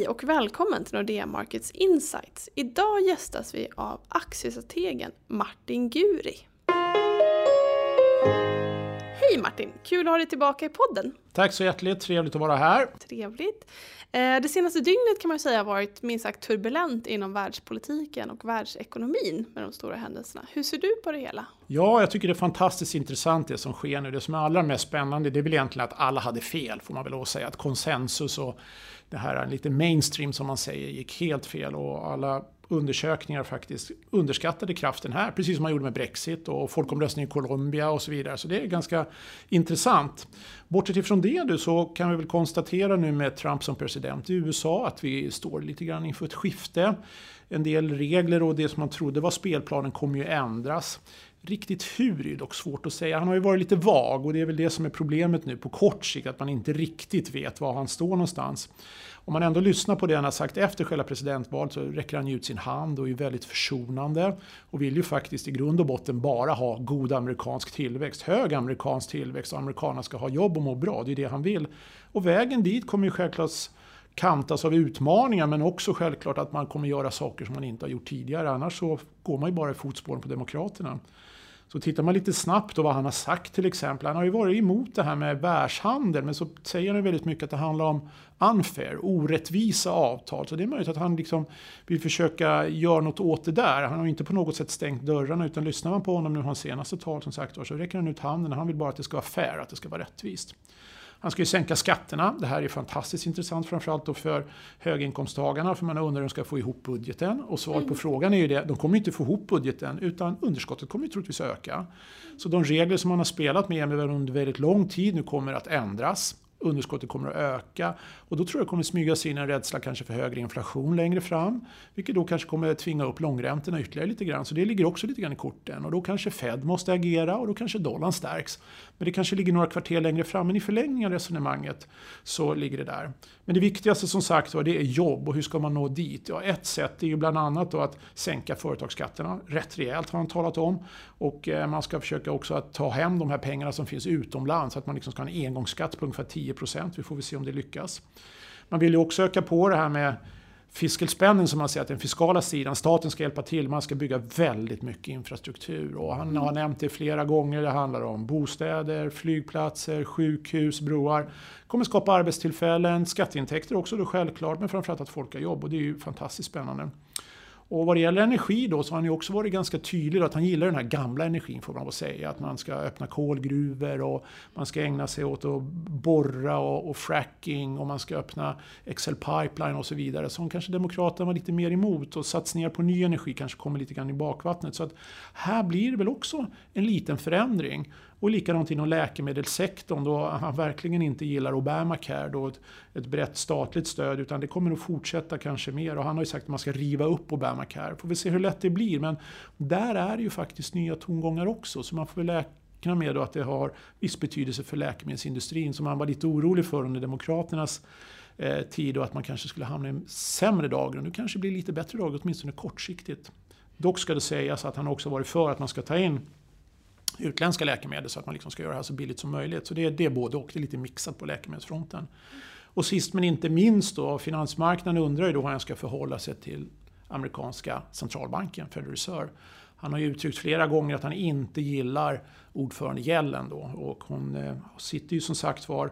Hej och välkommen till Nordea Markets Insights. Idag gästas vi av aktiestrategen Martin Guri. Hej Martin! Kul att ha dig tillbaka i podden. Tack så hjärtligt, trevligt att vara här. Trevligt. Eh, det senaste dygnet kan man säga har varit minst sagt turbulent inom världspolitiken och världsekonomin med de stora händelserna. Hur ser du på det hela? Ja, jag tycker det är fantastiskt intressant det som sker nu. Det som är allra mest spännande det är väl egentligen att alla hade fel, får man väl säga. Att konsensus och det här lite mainstream som man säger gick helt fel och alla undersökningar faktiskt underskattade kraften här, precis som man gjorde med Brexit och folkomröstningen i Colombia och så vidare. Så det är ganska intressant. Bortsett ifrån det du så kan vi väl konstatera nu med Trump som president i USA att vi står lite grann inför ett skifte. En del regler och det som man trodde var spelplanen kommer ju ändras. Riktigt hur är dock svårt att säga. Han har ju varit lite vag och det är väl det som är problemet nu på kort sikt, att man inte riktigt vet var han står någonstans. Om man ändå lyssnar på det han har sagt efter själva presidentvalet så räcker han ut sin hand och är väldigt försonande och vill ju faktiskt i grund och botten bara ha god amerikansk tillväxt, hög amerikansk tillväxt och amerikanerna ska ha jobb och må bra. Det är det han vill. Och vägen dit kommer ju självklart kantas av utmaningar men också självklart att man kommer göra saker som man inte har gjort tidigare. Annars så går man ju bara i fotspåren på Demokraterna. Så tittar man lite snabbt på vad han har sagt till exempel. Han har ju varit emot det här med världshandel men så säger han väldigt mycket att det handlar om unfair, orättvisa avtal. Så det är möjligt att han liksom vill försöka göra något åt det där. Han har inte på något sätt stängt dörrarna utan lyssnar man på honom nu hans senaste tal som sagt så räcker han ut handen. Han vill bara att det ska vara fair, att det ska vara rättvist. Han ska ju sänka skatterna. Det här är fantastiskt intressant framförallt då för höginkomsttagarna för man undrar hur de ska få ihop budgeten. Och svaret på mm. frågan är ju det, de kommer inte få ihop budgeten utan underskottet kommer ju troligtvis öka. Så de regler som man har spelat med under väldigt lång tid nu kommer att ändras underskottet kommer att öka. Och då tror jag det kommer smyga sig in en rädsla kanske för högre inflation längre fram. Vilket då kanske kommer tvinga upp långräntorna ytterligare lite grann. Så det ligger också lite grann i korten. Och då kanske Fed måste agera och då kanske dollarn stärks. Men det kanske ligger några kvarter längre fram. Men i förlängningen av resonemanget så ligger det där. Men det viktigaste som sagt var det är jobb och hur ska man nå dit? Ja, ett sätt är ju bland annat då att sänka företagsskatterna rätt rejält har han talat om. Och eh, man ska försöka också att ta hem de här pengarna som finns utomlands. Så att man liksom ska ha en engångsskatt på ungefär 10 10 Vi får väl se om det lyckas. Man vill ju också öka på det här med fiscal spending som man säger, att den fiskala sidan, staten ska hjälpa till, man ska bygga väldigt mycket infrastruktur. Och han har nämnt det flera gånger, det handlar om bostäder, flygplatser, sjukhus, broar. kommer skapa arbetstillfällen, skatteintäkter också då självklart, men framförallt att folk har jobb och det är ju fantastiskt spännande. Och vad det gäller energi då så har han ju också varit ganska tydlig att han gillar den här gamla energin får man väl säga. Att man ska öppna kolgruvor och man ska ägna sig åt att borra och, och fracking och man ska öppna Excel pipeline och så vidare. Som kanske Demokraterna var lite mer emot och satsningar på ny energi kanske kommer lite grann i bakvattnet. Så att här blir det väl också en liten förändring. Och likadant inom läkemedelssektorn då han verkligen inte gillar Obamacare, då ett, ett brett statligt stöd, utan det kommer att fortsätta kanske mer. Och han har ju sagt att man ska riva upp Obamacare. Får vi se hur lätt det blir, men där är det ju faktiskt nya tongångar också, så man får väl räkna med att det har viss betydelse för läkemedelsindustrin, som man var lite orolig för under Demokraternas eh, tid och att man kanske skulle hamna i en sämre dagar. Nu kanske det blir lite bättre dagar, åtminstone kortsiktigt. Dock ska det sägas att han också varit för att man ska ta in utländska läkemedel så att man liksom ska göra det här så billigt som möjligt. Så det är, det är både och, det är lite mixat på läkemedelsfronten. Och sist men inte minst då, finansmarknaden undrar ju då hur han ska förhålla sig till amerikanska centralbanken, Federal Reserve. Han har ju uttryckt flera gånger att han inte gillar ordförande Yellen då och hon eh, sitter ju som sagt var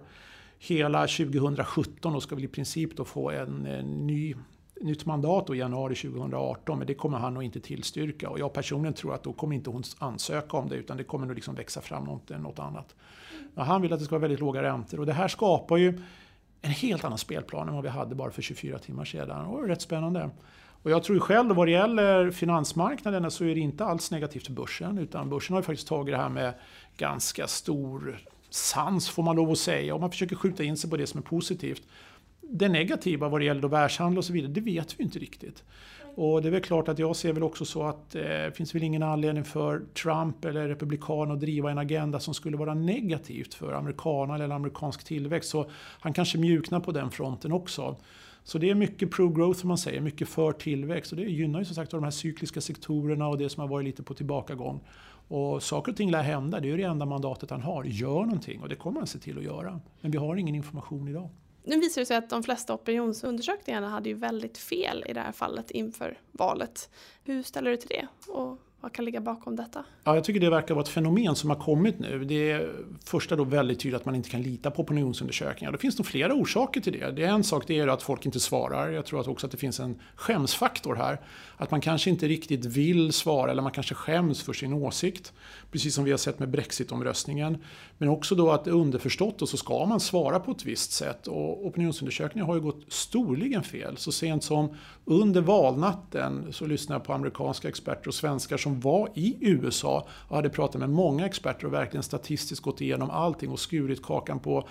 hela 2017 och ska väl i princip då få en, en ny nytt mandat i januari 2018 men det kommer han nog inte tillstyrka och jag personligen tror att då kommer inte hon ansöka om det utan det kommer nog liksom växa fram något, något annat. Men han vill att det ska vara väldigt låga räntor och det här skapar ju en helt annan spelplan än vad vi hade bara för 24 timmar sedan och det är rätt spännande. Och jag tror själv vad det gäller finansmarknaden så är det inte alls negativt för börsen utan börsen har ju faktiskt tagit det här med ganska stor sans får man lov att säga Om man försöker skjuta in sig på det som är positivt det negativa vad det gäller världshandel och så vidare, det vet vi inte riktigt. Och det är väl klart att jag ser väl också så att eh, finns väl ingen anledning för Trump eller Republikanerna att driva en agenda som skulle vara negativt för amerikanerna eller amerikansk tillväxt. Så han kanske mjuknar på den fronten också. Så det är mycket pro-growth som man säger, mycket för tillväxt. Och det gynnar ju som sagt de här cykliska sektorerna och det som har varit lite på tillbakagång. Och saker och ting lär hända, det är ju det enda mandatet han har. Gör någonting och det kommer han se till att göra. Men vi har ingen information idag. Nu visar det sig att de flesta opinionsundersökningarna hade ju väldigt fel i det här fallet inför valet. Hur ställer du till det? Och vad kan ligga bakom detta? Ja, jag tycker det verkar vara ett fenomen som har kommit nu. Det är första då väldigt tydligt att man inte kan lita på opinionsundersökningar. Det finns nog flera orsaker till det. det är en sak det är att folk inte svarar. Jag tror att också att det finns en skämsfaktor här. Att man kanske inte riktigt vill svara eller man kanske skäms för sin åsikt. Precis som vi har sett med Brexitomröstningen. Men också då att underförstått och så ska man svara på ett visst sätt. Och opinionsundersökningar har ju gått storligen fel. Så sent som under valnatten så lyssnade jag på amerikanska experter och svenskar som var i USA och hade pratat med många experter och verkligen statistiskt gått igenom allting och skurit kakan på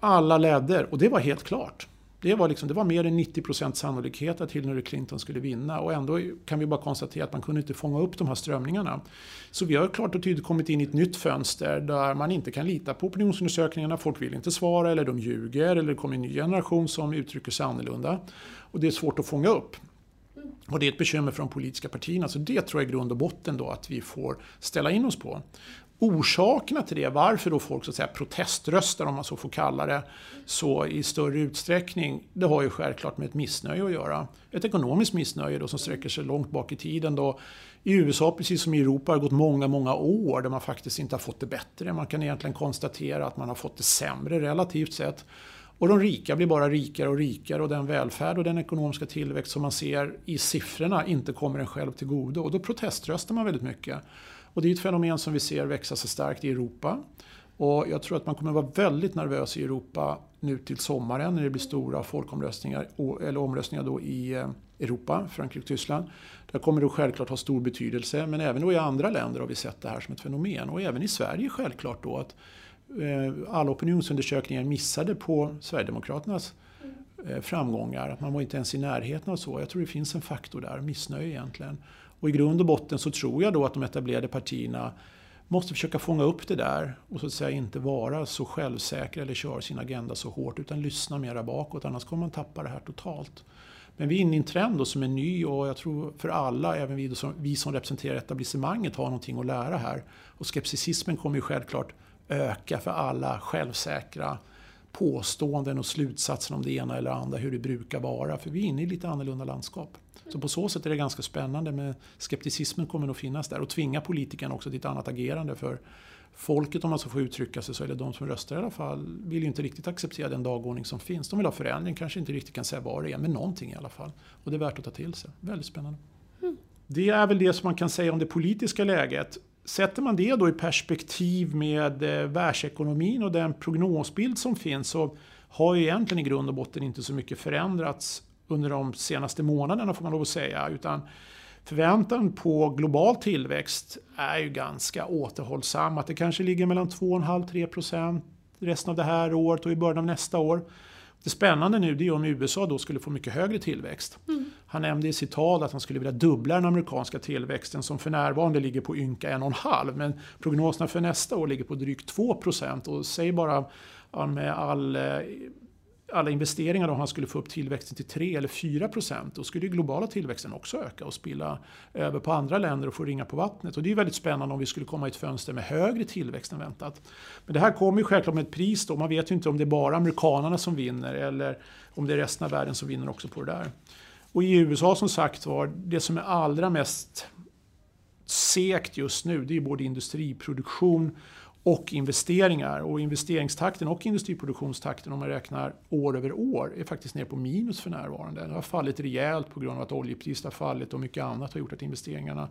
alla ledder. Och det var helt klart. Det var, liksom, det var mer än 90% sannolikhet att Hillary Clinton skulle vinna och ändå kan vi bara konstatera att man kunde inte fånga upp de här strömningarna. Så vi har klart och tydligt kommit in i ett nytt fönster där man inte kan lita på opinionsundersökningarna. Folk vill inte svara eller de ljuger eller det kommer en ny generation som uttrycker sig annorlunda. Och det är svårt att fånga upp. Och det är ett bekymmer för de politiska partierna. Så det tror jag i grund och botten då att vi får ställa in oss på. Orsakerna till det, varför då folk så att säga proteströstar om man så får kalla det, så i större utsträckning, det har ju självklart med ett missnöje att göra. Ett ekonomiskt missnöje då som sträcker sig långt bak i tiden då i USA, precis som i Europa, har det gått många, många år där man faktiskt inte har fått det bättre. Man kan egentligen konstatera att man har fått det sämre relativt sett. Och de rika blir bara rikare och rikare och den välfärd och den ekonomiska tillväxt som man ser i siffrorna inte kommer en själv till godo. Och då proteströstar man väldigt mycket. Och det är ett fenomen som vi ser växa sig starkt i Europa. Och jag tror att man kommer vara väldigt nervös i Europa nu till sommaren när det blir stora folkomröstningar, eller omröstningar då i eh, Europa, Frankrike och Tyskland. Det kommer då självklart ha stor betydelse, men även då i andra länder har vi sett det här som ett fenomen. Och även i Sverige självklart då att Eh, alla opinionsundersökningar missade på Sverigedemokraternas eh, framgångar. Att man var inte ens i närheten av så. Jag tror det finns en faktor där, missnöje egentligen. Och i grund och botten så tror jag då att de etablerade partierna måste försöka fånga upp det där och så att säga inte vara så självsäkra eller köra sin agenda så hårt utan lyssna mera bakåt annars kommer man tappa det här totalt. Men vi är inne i en trend då som är ny och jag tror för alla, även vi som, vi som representerar etablissemanget, har någonting att lära här. Och skepticismen kommer ju självklart öka för alla självsäkra påståenden och slutsatser om det ena eller andra, hur det brukar vara. För vi är inne i lite annorlunda landskap. Så på så sätt är det ganska spännande, men skepticismen kommer nog finnas där och tvinga politikerna också till ett annat agerande. För folket, om man så får uttrycka sig så, eller de som röstar i alla fall, vill ju inte riktigt acceptera den dagordning som finns. De vill ha förändring, kanske inte riktigt kan säga vad det är, men någonting i alla fall. Och det är värt att ta till sig. Väldigt spännande. Mm. Det är väl det som man kan säga om det politiska läget. Sätter man det då i perspektiv med eh, världsekonomin och den prognosbild som finns så har ju egentligen i grund och botten inte så mycket förändrats under de senaste månaderna får man lov att säga. Utan förväntan på global tillväxt är ju ganska återhållsam. Att det kanske ligger mellan 2,5-3 procent resten av det här året och i början av nästa år. Det spännande nu det är om USA då skulle få mycket högre tillväxt. Mm. Han nämnde i sitt tal att han skulle vilja dubbla den amerikanska tillväxten som för närvarande ligger på ynka 1,5 men prognoserna för nästa år ligger på drygt 2 procent och säg bara med all eh, alla investeringar om han skulle få upp tillväxten till 3 eller 4 procent, då skulle globala tillväxten också öka och spilla över på andra länder och få ringa på vattnet. Och det är väldigt spännande om vi skulle komma i ett fönster med högre tillväxt än väntat. Men det här kommer ju självklart med ett pris då. Man vet ju inte om det är bara amerikanerna som vinner eller om det är resten av världen som vinner också på det där. Och i USA som sagt var, det som är allra mest segt just nu, det är både industriproduktion och investeringar. Och investeringstakten och industriproduktionstakten om man räknar år över år är faktiskt ner på minus för närvarande. Det har fallit rejält på grund av att oljepriset har fallit och mycket annat har gjort att investeringarna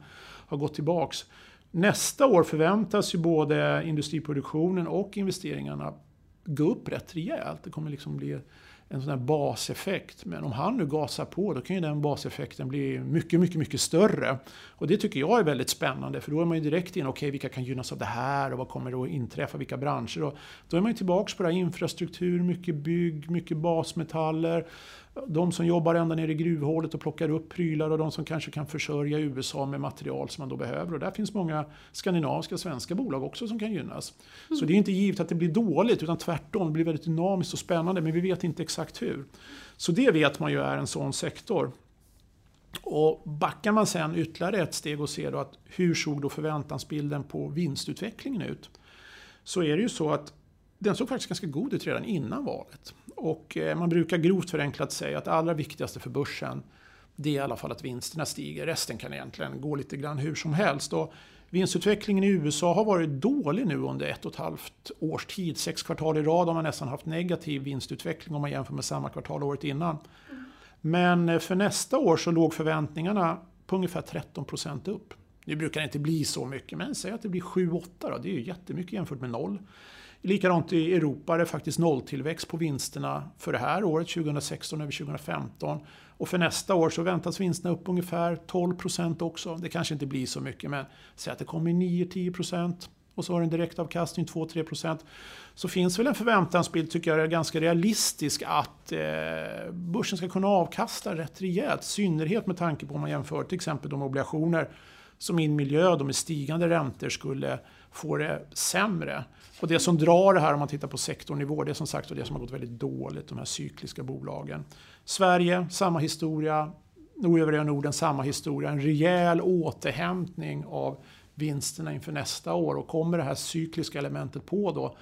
har gått tillbaks. Nästa år förväntas ju både industriproduktionen och investeringarna gå upp rätt rejält. Det kommer liksom bli en sån här baseffekt. Men om han nu gasar på då kan ju den baseffekten bli mycket, mycket, mycket större. Och det tycker jag är väldigt spännande för då är man ju direkt in, okej okay, vilka kan gynnas av det här och vad kommer att inträffa, vilka branscher? Och då är man ju tillbaks på det här infrastruktur, mycket bygg, mycket basmetaller de som jobbar ända ner i gruvhålet och plockar upp prylar och de som kanske kan försörja USA med material som man då behöver. Och där finns många skandinaviska och svenska bolag också som kan gynnas. Mm. Så det är inte givet att det blir dåligt utan tvärtom, det blir väldigt dynamiskt och spännande men vi vet inte exakt hur. Så det vet man ju är en sån sektor. Och backar man sen ytterligare ett steg och ser då att hur såg då förväntansbilden på vinstutvecklingen ut? Så är det ju så att den såg faktiskt ganska god ut redan innan valet. Och eh, man brukar grovt förenklat säga att det allra viktigaste för börsen det är i alla fall att vinsterna stiger. Resten kan egentligen gå lite grann hur som helst. Och vinstutvecklingen i USA har varit dålig nu under ett och ett halvt års tid. Sex kvartal i rad har man nästan haft negativ vinstutveckling om man jämför med samma kvartal året innan. Men eh, för nästa år så låg förväntningarna på ungefär 13 procent upp. Nu brukar det inte bli så mycket, men säg att det blir 7-8 då. Det är ju jättemycket jämfört med noll. Likadant i Europa är det faktiskt nolltillväxt på vinsterna för det här året, 2016 över 2015. Och för nästa år så väntas vinsterna upp ungefär 12 procent också. Det kanske inte blir så mycket, men säg att det kommer 9-10 procent och så har du en direktavkastning 2-3 procent. Så finns väl en förväntansbild, tycker jag, är ganska realistisk att eh, börsen ska kunna avkasta rätt rejält. I synnerhet med tanke på om man jämför till exempel de obligationer som i en miljö då med stigande räntor skulle få det sämre. Och det som drar det här om man tittar på sektornivå, det är som sagt det som har gått väldigt dåligt, de här cykliska bolagen. Sverige, samma historia. Övriga Norden, samma historia. En rejäl återhämtning av vinsterna inför nästa år. Och kommer det här cykliska elementet på då,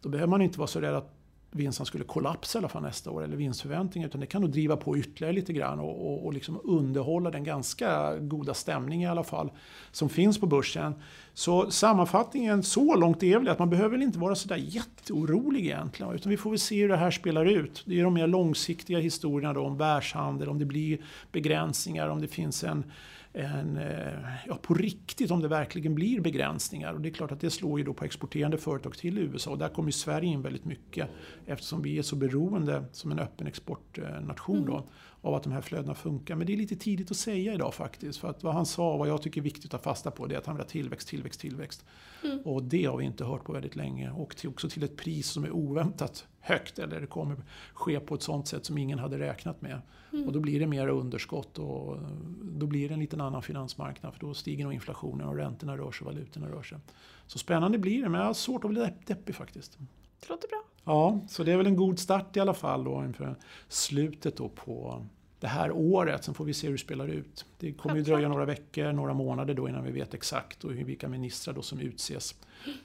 då behöver man inte vara så rädd att vinsten skulle kollapsa i alla fall nästa år, eller vinstförväntningar, utan det kan nog driva på ytterligare lite grann och, och, och liksom underhålla den ganska goda stämning i alla fall som finns på börsen. Så sammanfattningen så långt är väl att man behöver väl inte vara sådär jätteorolig egentligen, utan vi får väl se hur det här spelar ut. Det är de mer långsiktiga historierna då om världshandel, om det blir begränsningar, om det finns en en, eh, ja, på riktigt om det verkligen blir begränsningar. Och det är klart att det slår ju då på exporterande företag till USA och där kommer Sverige in väldigt mycket eftersom vi är så beroende som en öppen exportnation då, mm. av att de här flödena funkar. Men det är lite tidigt att säga idag faktiskt. För att vad han sa, vad jag tycker är viktigt att ta fasta på, det är att han vill ha tillväxt, tillväxt, tillväxt. Mm. Och det har vi inte hört på väldigt länge. Och till, också till ett pris som är oväntat högt eller det kommer ske på ett sånt sätt som ingen hade räknat med. Mm. Och då blir det mer underskott och då blir det en liten annan finansmarknad för då stiger nog inflationen och räntorna rör sig valutorna rör sig. Så spännande blir det men jag har svårt att bli deppig faktiskt. Det låter bra. Ja, så det är väl en god start i alla fall då inför slutet då på det här året. Sen får vi se hur det spelar ut. Det kommer ju dröja några veckor, några månader då innan vi vet exakt och vilka ministrar då som utses.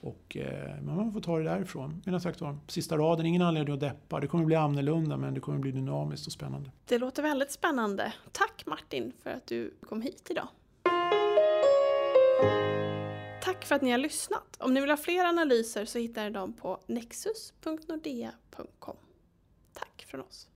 Och, eh, men man får ta det därifrån. Men jag sagt då, sista raden, ingen anledning att deppa. Det kommer bli annorlunda men det kommer bli dynamiskt och spännande. Det låter väldigt spännande. Tack Martin för att du kom hit idag. Tack för att ni har lyssnat. Om ni vill ha fler analyser så hittar ni dem på nexus.nordea.com. Tack från oss.